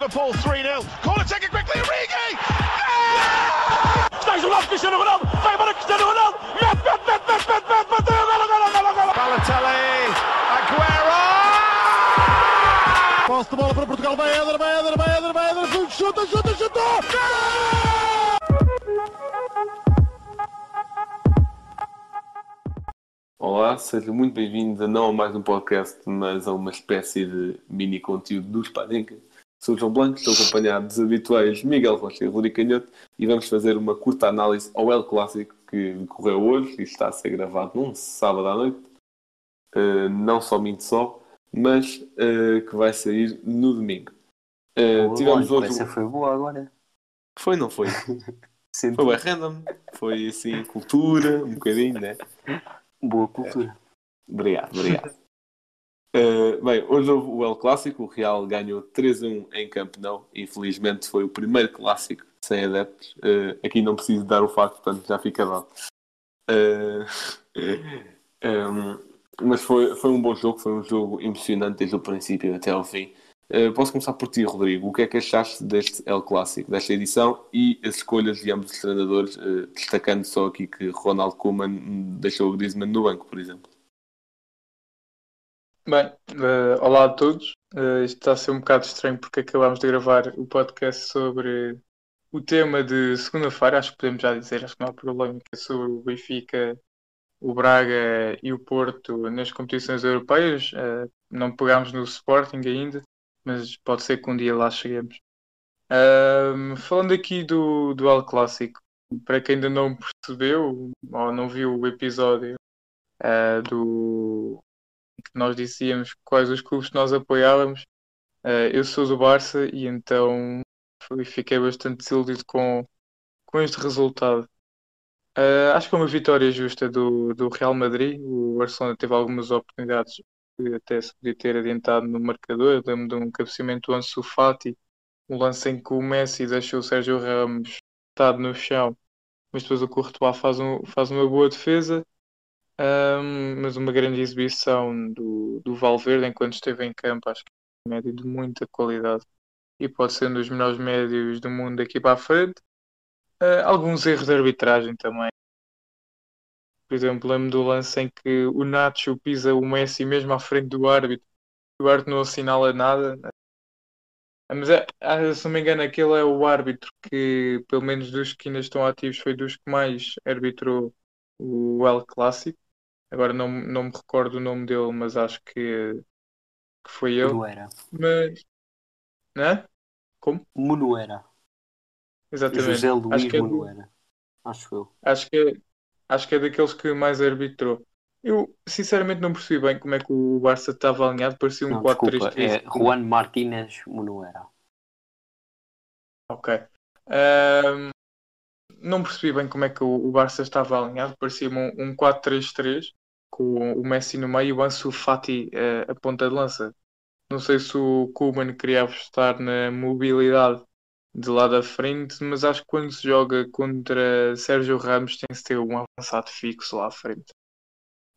Liverpool 3-0. Corner taken quickly, Origi! Stais Olá, sejam muito bem-vindos a não a mais um podcast, mas a uma espécie de mini conteúdo do Espadenca. Sou o João Blanco, estou acompanhado dos habituais Miguel Rocha e Rodrigo Canhoto e vamos fazer uma curta análise ao El Clássico que decorreu hoje e está a ser gravado num sábado à noite. Uh, não somente só, mas uh, que vai sair no domingo. Uh, tivemos hoje. Essa foi boa agora. Foi, não foi? Foi bem random. Foi assim, cultura, um bocadinho, né? Boa cultura. Obrigado, obrigado. Uh, bem, hoje houve o El Clássico, o Real ganhou 3-1 em Camp Nou. Infelizmente foi o primeiro clássico sem adeptos. Uh, aqui não preciso dar o facto, portanto já fica dado. Uh, um, mas foi, foi um bom jogo, foi um jogo emocionante desde o princípio até ao fim. Uh, posso começar por ti, Rodrigo. O que é que achaste deste El Clássico, desta edição e as escolhas de ambos os treinadores, uh, destacando só aqui que Ronald Koeman deixou o Griezmann no banco, por exemplo? Bem, eh, olá a todos. Eh, isto está a ser um bocado estranho porque acabámos de gravar o podcast sobre o tema de segunda-feira, acho que podemos já dizer, acho que não há problema, que é sobre o Benfica, o Braga e o Porto nas competições europeias. Eh, não pegámos no Sporting ainda, mas pode ser que um dia lá cheguemos. Ahm, falando aqui do, do El Clássico, para quem ainda não percebeu ou não viu o episódio ah, do que nós dizíamos quais os clubes que nós apoiávamos. Uh, eu sou do Barça e então fui- fiquei bastante desiludido com, com este resultado. Uh, acho que é uma vitória justa do, do Real Madrid. O Barcelona teve algumas oportunidades que até se podia ter adiantado no marcador. Lembro de um cabeceamento do Ansu Fati, um lance em que o Messi deixou o Sérgio Ramos estado no chão, mas depois o Courtois faz, um, faz uma boa defesa. Um, mas uma grande exibição do, do Valverde enquanto esteve em campo, acho que é um médio de muita qualidade e pode ser um dos melhores médios do mundo daqui para a frente. Uh, alguns erros de arbitragem também. Por exemplo, lembro do lance em que o Nacho pisa o Messi mesmo à frente do árbitro, o árbitro não assinala nada. Mas é, ah, se não me engano, aquele é o árbitro que, pelo menos dos que ainda estão ativos, foi dos que mais arbitrou o El Clássico. Agora não, não me recordo o nome dele, mas acho que, que foi ele. Munuera. Mas. Né? Como? Munuera. Exatamente. José Luís acho que, é, do- Munuera. Acho eu. acho, que é, acho que é daqueles que mais arbitrou. Eu sinceramente não percebi bem como é que o Barça estava alinhado, parecia um Não, desculpa. 4-3-3. É Juan Martínez Munuera. Ok. Ahm, não percebi bem como é que o, o Barça estava alinhado, parecia um, um 4-3-3 com o Messi no meio e o Ansu Fati eh, a ponta de lança. Não sei se o Koeman queria apostar na mobilidade de lá da frente, mas acho que quando se joga contra Sérgio Ramos tem-se ter um avançado fixo lá à frente.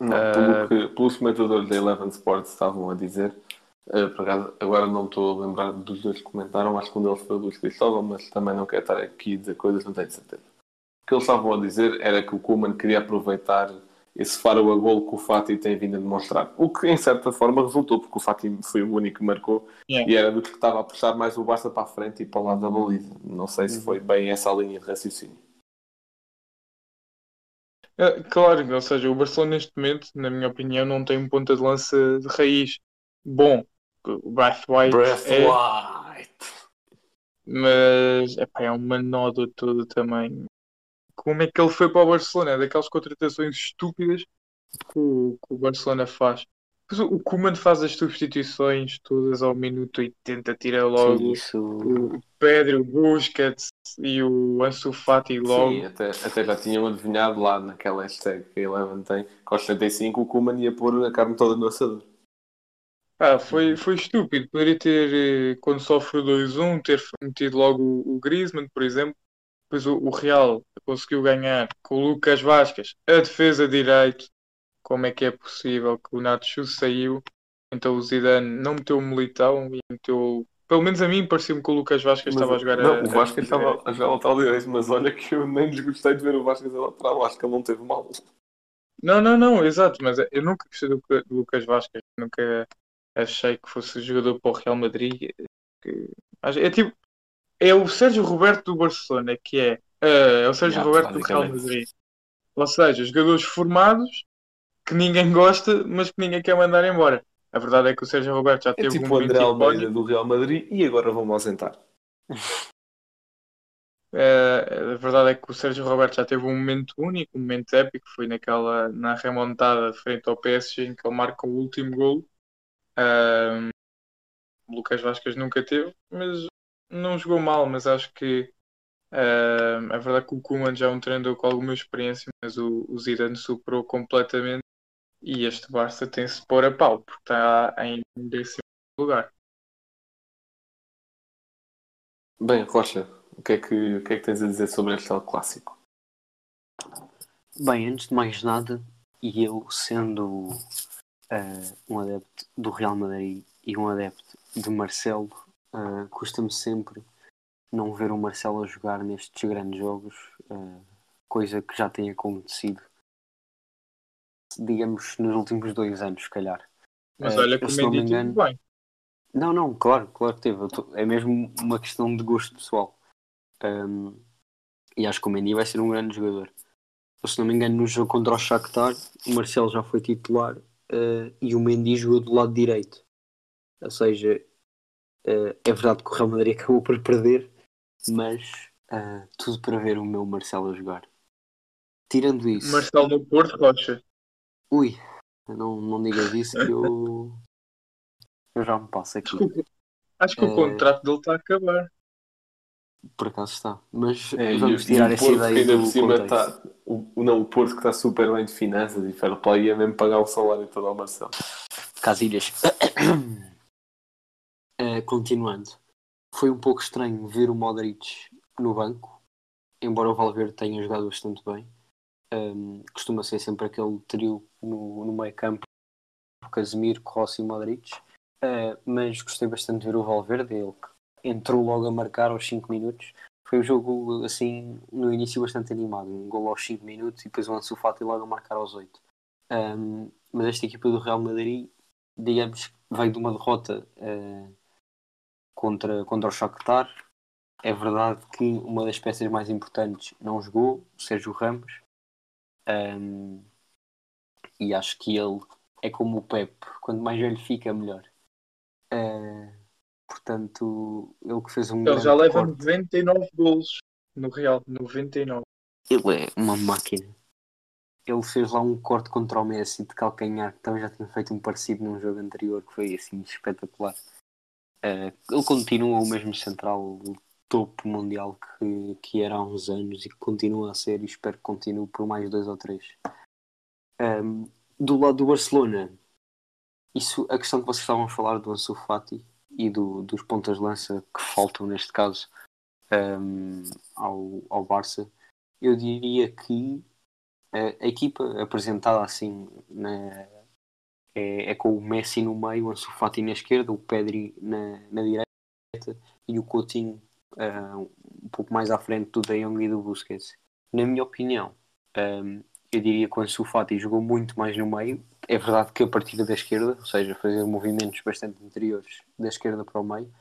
Não, Ah. pelo que, pelos comentadores da Eleven Sports estavam a dizer, acaso, agora não estou a lembrar dos dois que comentaram, acho que um deles foi o Luís Cristóvão, mas também não quero estar aqui a dizer coisas, não tenho certeza. O que eles estavam a dizer era que o Koeman queria aproveitar esse faro a gol que o Fati tem vindo a demonstrar. O que, em certa forma, resultou, porque o Fati foi o único que marcou Yeah. e era do que estava a puxar mais o Barça para a frente e para o lado da baliza. Não sei se foi bem essa a linha de raciocínio. É, Claro, ou seja, o Barcelona neste momento, na minha opinião, não tem um ponta de lança de raiz bom. O Braithwaite é, White! mas epá, é uma nódoa todo também. Como é que ele foi para o Barcelona? É daquelas contratações estúpidas que o, que o Barcelona faz. Depois o Koeman faz as substituições todas ao minuto 80, tira logo Sim, isso. o Pedro, Busquets e o Ansu Fati logo. Sim, até, até já tinham adivinhado lá naquela hashtag que a Eleven tem, que aos 75 o Koeman ia pôr a carne toda no assador. Ah, foi, foi estúpido. Poderia ter, eh, quando sofre o 2-1, ter metido logo o, o Griezmann, por exemplo. Depois o, o Real conseguiu ganhar com o Lucas Vasquez, a defesa direito. Como é que é possível que o Nacho saiu Então o Zidane não meteu o Militão e meteu. Pelo menos a mim parecia-me que o Lucas Vasquez Mas- estava a jogar não, a, o Vasco estava a jogar lateral direito, mas olha que eu nem desgostei de ver o Vasco a lateral. Acho que ele não teve mal. Não, não, não, exato, mas eu nunca gostei do, do Lucas Vasquez, nunca achei que fosse jogador para o Real Madrid. Que- É tipo, é o Sérgio Roberto do Barcelona, que é, é o Sérgio Yeah, Roberto do Real. Madrid. Ou seja, jogadores formados que ninguém gosta, mas que ninguém quer mandar embora. A verdade é que o Sérgio Roberto já É teve tipo um o momento André Almeida do Real Madrid e agora vão-me ausentar. Eh, a verdade é que o Sérgio Roberto já teve um momento único, um momento épico, foi naquela na remontada frente ao PSG em que ele marca o último gol. O Lucas Vasquez nunca teve, mas não jogou mal, mas acho que ahm, a verdade é que o Koeman já é um treinador com alguma experiência, mas o, o Zidane superou completamente e este Barça tem-se de pôr a pau, porque está em décimo lugar. Bem, Rocha, o que, é que, o que é que tens a dizer sobre este clássico? Bem, antes de mais nada, e eu sendo eh, um adepto do Real Madrid e um adepto de Marcelo, eh, custa-me sempre não ver o Marcelo a jogar nestes grandes jogos, eh, coisa que já tem acontecido, digamos, nos últimos dois anos, se calhar. Mas Eh, olha que eu, o se não me engano- bem. Não, não, claro, claro que teve. Tô- É mesmo uma questão de gosto pessoal. Um, e acho que o Mendy vai ser um grande jogador. Eu, se não me engano, no jogo contra o Shakhtar, o Marcelo já foi titular uh, e o Mendy jogou do lado direito. Ou seja, uh, é verdade que o Real Madrid acabou por perder, mas uh, tudo para ver o meu Marcelo a jogar. Tirando isso, Marcelo no Porto, Rocha. ui, não, não digas isso que eu, eu já me passo aqui. Acho que o Eh, contrato dele está a acabar. Por acaso está. Mas É, vamos e o- tirar e o essa ideia ainda do por cima contexto. tá, o, não, o Porto que está super bem de finanças e fair play ia mesmo pagar o salário todo ao Marcelo. Casilhas. Eh, continuando. Foi um pouco estranho ver o Modric no banco, embora o Valverde tenha jogado bastante bem. Ehm, costuma ser sempre aquele trio no, no meio campo, Casemiro, Kroos e Modric. Eh, mas gostei bastante de ver o Valverde, ele entrou logo a marcar aos 5 minutos. Foi um jogo, assim, no início bastante animado. Um gol aos 5 minutos e depois o Ansu Fati logo a marcar aos 8. Ehm, mas esta equipa do Real Madrid, digamos, veio de uma derrota eh, contra, contra o Shakhtar. É verdade que uma das peças mais importantes não jogou, o Sérgio Ramos. Ehm, e acho que ele é como o Pep, quanto mais velho fica, melhor. Eh, portanto, ele que fez um Ele já leva corte. 99 golos no Real. 99. Ele é uma máquina. Ele fez lá um corte contra o Messi de calcanhar, que também já tinha feito um parecido num jogo anterior, que foi assim espetacular. Eh, ele continua o mesmo central topo mundial que, que era há uns anos e que continua a ser, e espero que continue por mais dois ou três. Ehm, do lado do Barcelona, isso, a questão que vocês estavam a falar do Ansu Fati e do, dos pontas de lança que faltam neste caso ehm, ao, ao Barça, eu diria que a, a equipa apresentada assim na- é, é com o Messi no meio, o Ansu Fati na esquerda, o Pedri na, na direita e o Coutinho ah, um pouco mais à frente do De Jong e do Busquets. Na minha opinião, ahm, eu diria que o Ansu Fati jogou muito mais no meio. É verdade que a partir da esquerda, ou seja, fazer movimentos bastante anteriores da esquerda para o meio.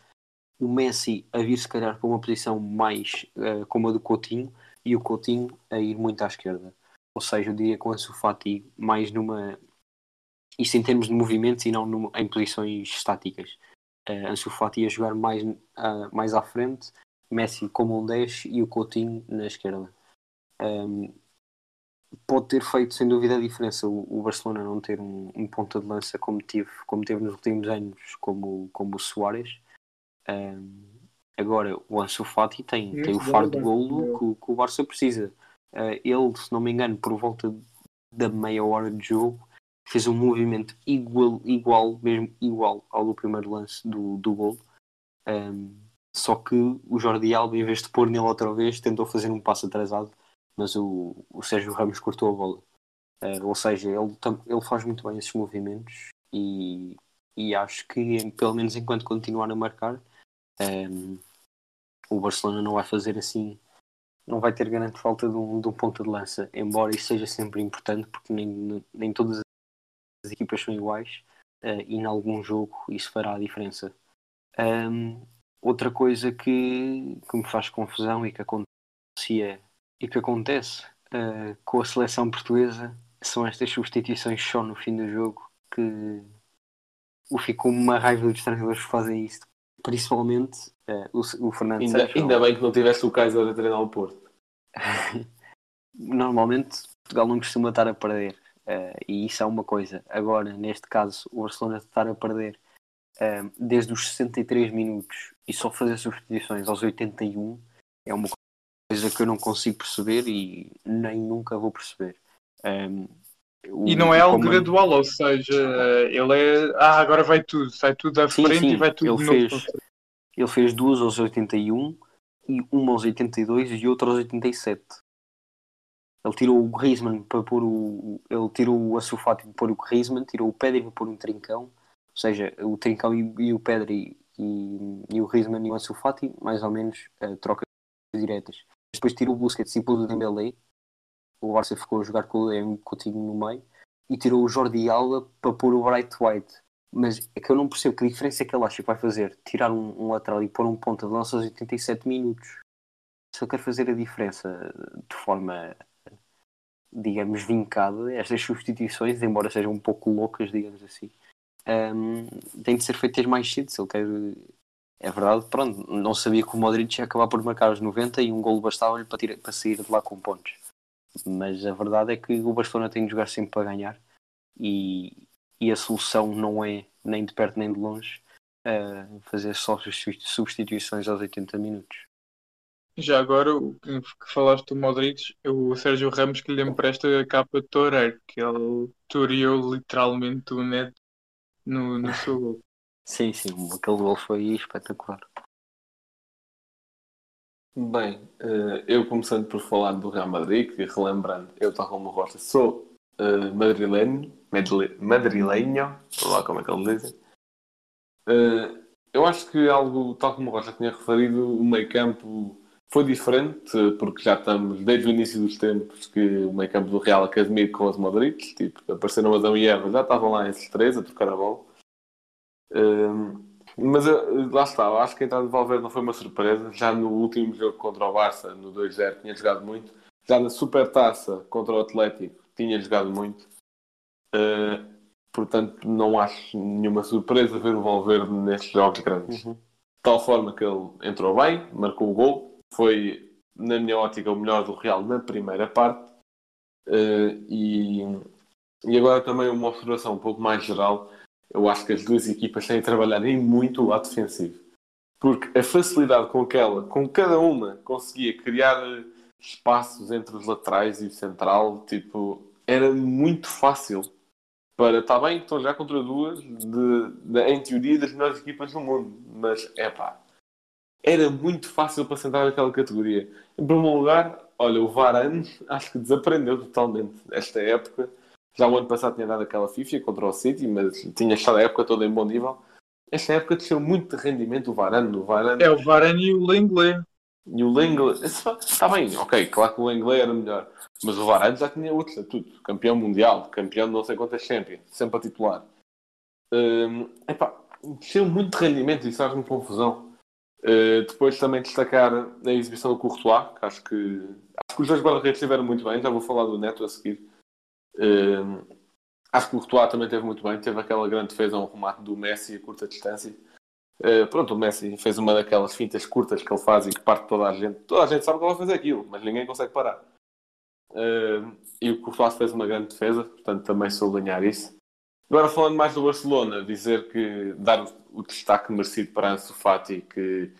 O Messi a vir se calhar para uma posição mais ah, como a do Coutinho e o Coutinho a ir muito à esquerda. Ou seja, eu diria que o Ansu Fati mais numa... Isso em termos de movimentos e não numa- em posições estáticas. Uh, Ansu Fati a jogar mais, ah, mais à frente, Messi como um 10 e o Coutinho na esquerda. Um, pode ter feito sem dúvida a diferença o, o Barcelona não ter um, um ponta de lança como teve, como teve nos últimos anos, como, como o Soares. Um, agora, o Ansu Fati tem, tem o faro de bem. golo que, o- que o Barça precisa. Uh, ele, se não me engano, por volta da meia hora de jogo, fez um movimento igual, igual mesmo igual ao do primeiro lance do, do gol. Um, só que o Jordi Alba, em vez de pôr nele outra vez, tentou fazer um passo atrasado, mas o, o Sérgio Ramos cortou a bola. Uh, ou seja, ele, ele faz muito bem esses movimentos e e acho que, pelo menos enquanto continuar a marcar, um, o Barcelona não vai fazer assim, não vai ter grande falta de um, de um ponto de lança, embora isso seja sempre importante, porque nem, nem todas as equipas são iguais uh, e em algum jogo isso fará a diferença. Um, outra coisa que, que me faz confusão e que acontecia e que acontece uh, com a seleção portuguesa são estas substituições só no fim do jogo que o ficou uma raiva dos treinadores que fazem isso. Principalmente uh, o, o Fernando ainda, ainda bem que não tivesse o Kaiser a treinar o Porto. Normalmente Portugal não costuma estar a perder. Uh, e isso é uma coisa. Agora, neste caso, o Barcelona estar a perder uh, desde os 63 minutos e só fazer substituições aos 81 é uma coisa que eu não consigo perceber e nem nunca vou perceber. Um, o, e não é algo gradual, ou seja, ele é. Ah, agora vai tudo, sai tudo à sim, frente sim, e vai tudo ele fez, novo. Ele fez duas aos 81 e uma aos 82 e outra aos 87. Ele tirou o Griezmann para pôr o. Ele tirou o Asufati para pôr o Griezmann, tirou o Pedri para pôr um trincão. Ou seja, o trincão e, e o Pedri e, e, o Griezmann e o Asufati, mais ou menos, uh, trocas diretas. Depois tirou o Busquets e pôs o Dembélé o Barça ficou a jogar com o Coutinho no meio e tirou o Jordi Alba para pôr o Bright White. Mas é que eu não percebo que diferença é que ele acha que vai fazer tirar um, um lateral e pôr um ponta de lança aos 87 minutos. Ele quer fazer a diferença de forma, digamos, vincada, estas substituições, embora sejam um pouco loucas, digamos assim, um, têm de ser feitas mais cedo. Se ele quer. É verdade, pronto, não sabia que o Modric ia acabar por marcar os 90 e um golo bastava-lhe para, para sair de lá com pontos mas a verdade é que o Barcelona tem de jogar sempre para ganhar e, e a solução não é nem de perto nem de longe uh, fazer só substituições aos 80 minutos. Já agora, o que falaste do Modric, o Sérgio Ramos que lhe empresta a capa de Toureiro, que ele toreou literalmente o Neto no, no seu gol. Sim, sim, aquele gol foi espetacular. Bem, eh, eu começando por falar do Real Madrid, que relembrando, eu tal como o Rocha sou uh, madrilenho, madrilenho, lá como é que eles dizem. Uh, eu acho que algo, tal como o Rocha tinha referido, o meio campo foi diferente, porque já estamos desde o início dos tempos que o meio campo do Real Academia com os Madrid, tipo, apareceram Adão e Eva, já estavam lá esses três a trocar a bola. Uh, mas lá está, eu acho que a entrada de Valverde não foi uma surpresa. Já no último jogo contra o Barça, no 2-0, tinha jogado muito. Já na Supertaça contra o Atlético, tinha jogado muito. Uh, portanto, não acho nenhuma surpresa ver o Valverde nestes jogos grandes. Uhum. De tal forma que ele entrou bem, marcou o gol, foi, na minha ótica, o melhor do Real na primeira parte. Uh, e, e agora também uma observação um pouco mais geral eu acho que as duas equipas têm de trabalhar em muito o lado defensivo. Porque a facilidade com que ela, com cada uma, conseguia criar espaços entre os laterais e o central, tipo, era muito fácil para, está bem que estão já contra duas, de, de, em teoria, das melhores equipas do mundo, mas é pá, era muito fácil para sentar naquela categoria. Em primeiro lugar, olha, o Varane acho que desaprendeu totalmente esta época já o ano passado tinha dado aquela FIFA contra o City, mas tinha estado a época toda em bom nível. Esta época desceu muito de rendimento o Varane. O Varane... É o Varane e o Lenglet. E o Lenglet... Está bem, ok, claro que o Lenglet era melhor. Mas o Varane já tinha outro estatuto. Campeão mundial, campeão de não sei quantas Champions, sempre a titular. Um, epá, desceu muito de rendimento e isso faz-me confusão. Uh, depois também destacar a exibição do Courtois, que acho que, acho que os dois guarda-redes estiveram muito bem. Já vou falar do Neto a seguir. Uh, acho que o Courtois também teve muito bem, teve aquela grande defesa, um remate do Messi a curta distância. Uh, pronto, o Messi fez uma daquelas fintas curtas que ele faz e que parte toda a gente. Toda a gente sabe que ele vai fazer aquilo, mas ninguém consegue parar. Uh, e o Courtois fez uma grande defesa, portanto também sublinhar isso. Agora falando mais do Barcelona, dizer que dar o, destaque merecido para Ansu Fati, que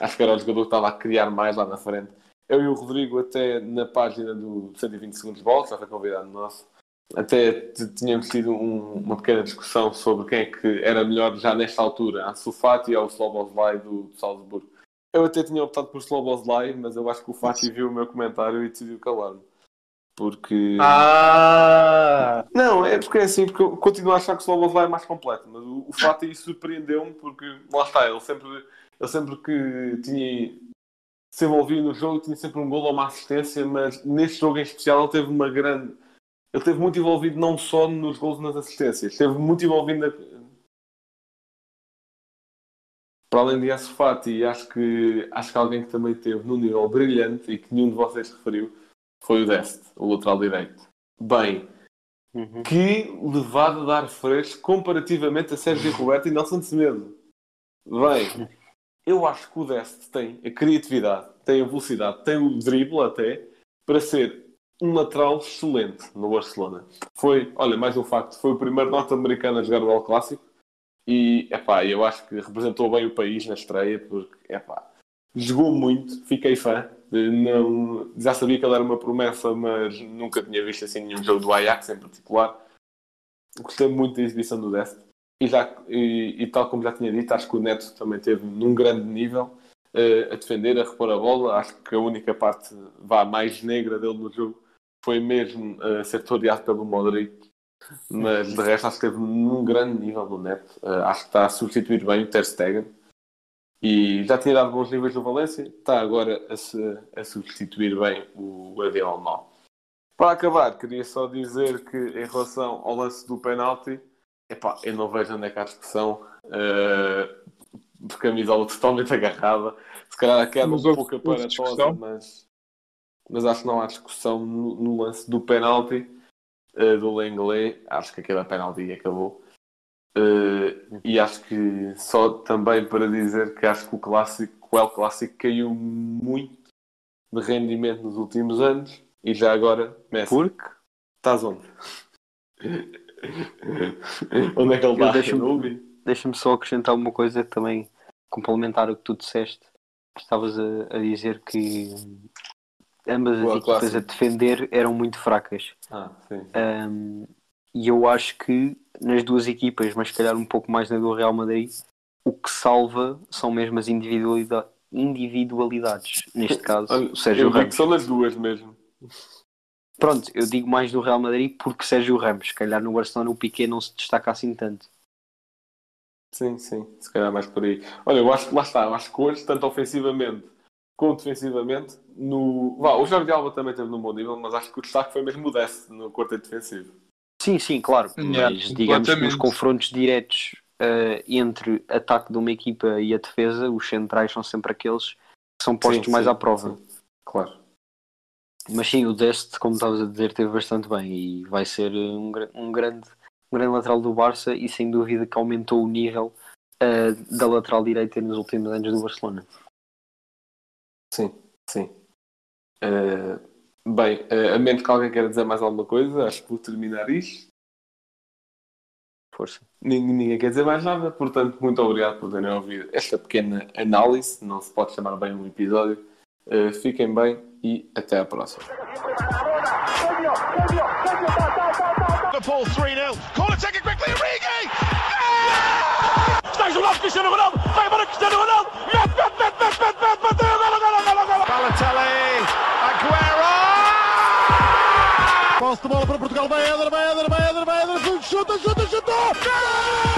acho que era o jogador que estava a criar mais lá na frente. Eu e o Rodrigo até na página do 120 segundos de bola, já foi convidado nosso, até tínhamos tido um, uma pequena discussão sobre quem é que era melhor já nesta altura, a Sufati ou o Sloboslai do, do Salzburgo. Eu até tinha optado por Sloboslai, mas eu acho que o Fati viu o meu comentário e decidiu calar-me. Porque. Ah! Não, é porque é assim, porque eu continuo a achar que o Sloboslai é mais completo, mas o, o fato aí surpreendeu-me porque lá está, ele sempre, ele sempre que tinha se envolvia no jogo tinha sempre um gol ou uma assistência, mas neste jogo em especial ele teve uma grande. Ele esteve muito envolvido não só nos gols e nas assistências, esteve muito envolvido na... Para além de Fati, acho que, acho que alguém que também teve num nível brilhante e que nenhum de vocês referiu foi o Dest, o lateral direito. Bem, Uhum. que levado a dar fresco comparativamente a Sérgio Roberto e Nelson Semedo. Bem, eu acho que o Dest tem a criatividade, tem a velocidade, tem o drible até para ser um lateral excelente no Barcelona. Foi, olha, mais um facto, foi o primeiro norte-americano a jogar o El Clássico e, epá, eu acho que representou bem o país na estreia porque, epá, jogou muito, fiquei fã. Não, já sabia que ele era uma promessa, mas nunca tinha visto assim nenhum jogo do Ajax em particular. Gostei muito da exibição do Dest. E, e, e tal como já tinha dito, acho que o Neto também teve num grande nível eh, a defender, a repor a bola. Acho que a única parte vá mais negra dele no jogo foi mesmo eh, ser toreado pelo Modric. Mas de resto acho que esteve num grande nível do Neto. Eh, acho que está a substituir bem o Ter Stegen. E já tinha dado bons níveis no Valência, está agora a, se, a substituir bem o avião alemão. Para acabar, queria só dizer que em relação ao lance do penalti, epá, eu não vejo onde é que há discussão, uh, de camisola totalmente agarrada, se calhar a queda um pouco aparatosa, mas, mas acho que não há discussão no, no lance do penalti uh, do Lenglet, acho que aquele é penalti acabou. Uh, e acho que só também para dizer que acho que o clássico, o El Clássico caiu muito de rendimento nos últimos anos e já agora Messi, Porque estás onde? onde é que ele está? deixa-me só acrescentar uma coisa também, complementar o que tu disseste. Estavas a, a dizer que ambas as equipas a defender eram muito fracas. Ah, sim. Um, e eu acho que nas duas equipas, mas se calhar um pouco mais na do Real Madrid, o que salva são mesmo as individualida- individualidades. Neste caso, Olha, o Sérgio eu Ramos. que são nas duas mesmo. Pronto, eu digo mais do Real Madrid porque Sérgio Ramos. Se calhar no Barcelona o Piquet não se destaca assim tanto. Sim, sim, se calhar mais por aí. Olha, eu acho que lá está, eu acho que hoje, tanto ofensivamente como defensivamente, no. Vá, o Jordi Alba também teve num bom nível, mas acho que o destaque foi mesmo o Dest no quarteto defensivo. Sim, sim, claro. Yeah, mas digamos que nos confrontos diretos eh, entre ataque de uma equipa e a defesa, os centrais são sempre aqueles que são postos Sim, mais sim, à prova. sim. Claro. Mas sim, o Dest, como estavas a dizer, teve bastante bem e vai ser eh, um, um grande, um grande lateral do Barça e sem dúvida que aumentou o nível eh, da lateral direita nos últimos anos do Barcelona. Sim, sim. Eh, bem, eh, a menos que alguém queira dizer mais alguma coisa, acho que vou terminar isto. Força. Ninguém, ninguém quer dizer mais nada, portanto, muito obrigado por terem ouvido esta pequena análise, não se pode chamar bem um episódio. Eh, fiquem bem e até à próxima. Liverpool 3 0. Corner taken quickly. Origi! Está jogado Cristiano Ronaldo. Vai para Cristiano Ronaldo. Mete, mete, mete, mete, mete, mete, bateu. Golo, golo, golo, golo. Balotelli. Aguero! Portugal, vai Éder, vai Éder, vai Éder, vai Éder, chuta, chuta, chuta! Gol!